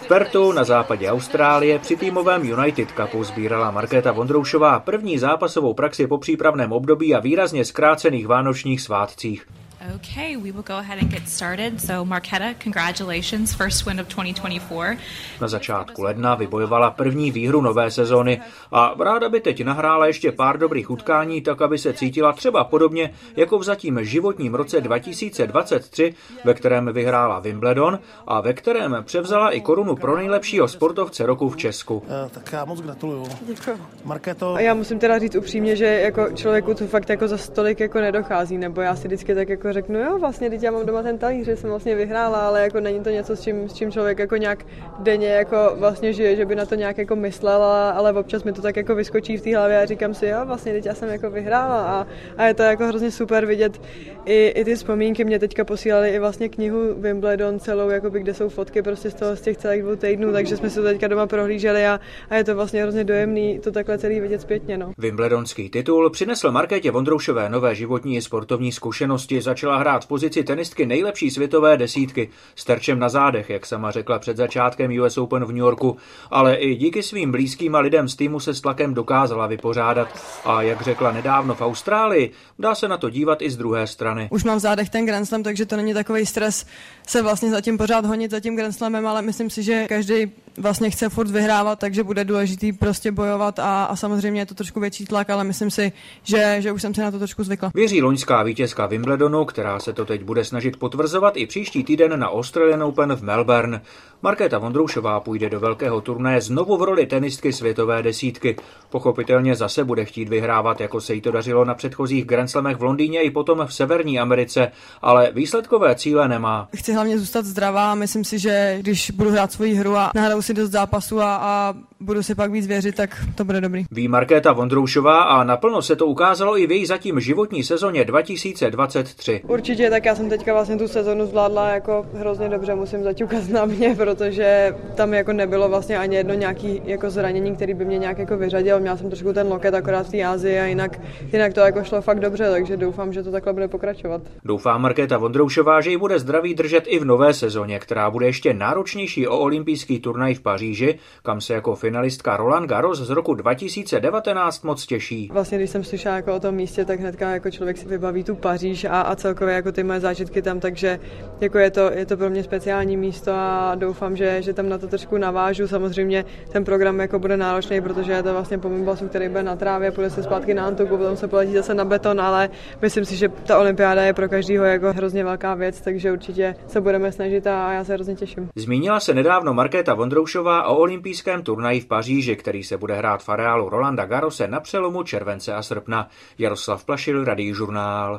V Pertu na západě Austrálie při týmovém United Cupu sbírala Markéta Vondroušová první zápasovou praxi po přípravném období a výrazně zkrácených vánočních svátcích. Okay, we will go ahead and get started. So Marketa, congratulations, first win of 2024. Na začátku ledna vybojovala první výhru nové sezóny a ráda by teď nahrála ještě pár dobrých utkání, tak aby se cítila třeba podobně jako v zatím životním roce 2023, ve kterém vyhrála Wimbledon a ve kterém převzala i korunu pro nejlepšího sportovce roku v Česku. Uh, tak já moc gratuluju. Děkuji. Markéto. A já musím teda říct upřímně, že jako člověku to fakt jako za stolik jako nedochází, nebo já si vždycky tak jako řeknu, jo, vlastně, teď já mám doma ten talíř, že jsem vlastně vyhrála, ale jako není to něco, s čím, s čím člověk jako nějak denně jako vlastně žije, že by na to nějak jako myslela, ale občas mi to tak jako vyskočí v té hlavě a říkám si, jo, vlastně teď já jsem jako vyhrála a, a je to jako hrozně super vidět i, i ty vzpomínky. Mě teďka posílali i vlastně knihu Wimbledon celou, jakoby, kde jsou fotky prostě z toho z těch celých dvou týdnů, takže jsme si to teďka doma prohlíželi a, a je to vlastně hrozně dojemný to takhle celý vidět zpětně. No. Wimbledonský titul přinesl Markétě Vondroušové nové životní i sportovní zkušenosti, začala hrát v pozici tenistky nejlepší světové desítky s terčem na zádech, jak sama řekla před začátkem US Open v New Yorku, ale i díky svým blízkým a lidem z týmu se s tlakem dokázala vypořádat a jak řekla nedávno v Austrálii, dá se na to dívat i z druhé strany. Už mám v zádech ten Grand Slam, takže to není takový stres se vlastně zatím pořád honit za tím Grand Slamem, ale myslím si, že každý vlastně chce furt vyhrávat, takže bude důležitý prostě bojovat a, a samozřejmě je to trošku větší tlak, ale myslím si, že, že už jsem si na to trošku zvykla. Věří loňská vítězka Wimbledonu, která se to teď bude snažit potvrzovat i příští týden na Australian Open v Melbourne. Markéta Vondroušová půjde do velkého turné znovu v roli tenistky světové desítky. Pochopitelně zase bude chtít vyhrávat, jako se jí to dařilo na předchozích Grand Slamech v Londýně i potom v Severní Americe, ale výsledkové cíle nemá. Chci hlavně zůstat zdravá a myslím si, že když budu hrát svoji hru a nahraju si dost zápasu a, a budu si pak víc věřit, tak to bude dobrý. Ví Markéta Vondroušová a naplno se to ukázalo i v její zatím životní sezóně 2023. Určitě, tak já jsem teďka vlastně tu sezonu zvládla jako hrozně dobře, musím zaťukat na mě, protože tam jako nebylo vlastně ani jedno nějaký jako zranění, který by mě nějak jako vyřadil. Měla jsem trošku ten loket akorát v té Ázii a jinak, jinak to jako šlo fakt dobře, takže doufám, že to takhle bude pokračovat. Doufá Markéta Vondroušová, že ji bude zdraví držet i v nové sezóně, která bude ještě náročnější o olympijský turnaj v Paříži, kam se jako finalistka Roland Garros z roku 2019 moc těší. Vlastně, když jsem slyšela jako o tom místě, tak hnedka jako člověk si vybaví tu Paříž a, a celkově jako ty moje zážitky tam, takže jako je to, je to pro mě speciální místo a doufám, že, že tam na to trošku navážu. Samozřejmě ten program jako bude náročný, protože je to vlastně po basu, který bude na trávě, půjde se zpátky na Antuku, potom se poletí zase na beton, ale myslím si, že ta olympiáda je pro každého jako hrozně velká věc, takže určitě se budeme snažit a já se hrozně těším. Zmínila se nedávno Markéta Vondroušová o olympijském turnaji v Paříži, který se bude hrát v areálu Rolanda Garose na přelomu července a srpna. Jaroslav Plašil, Radý žurnál.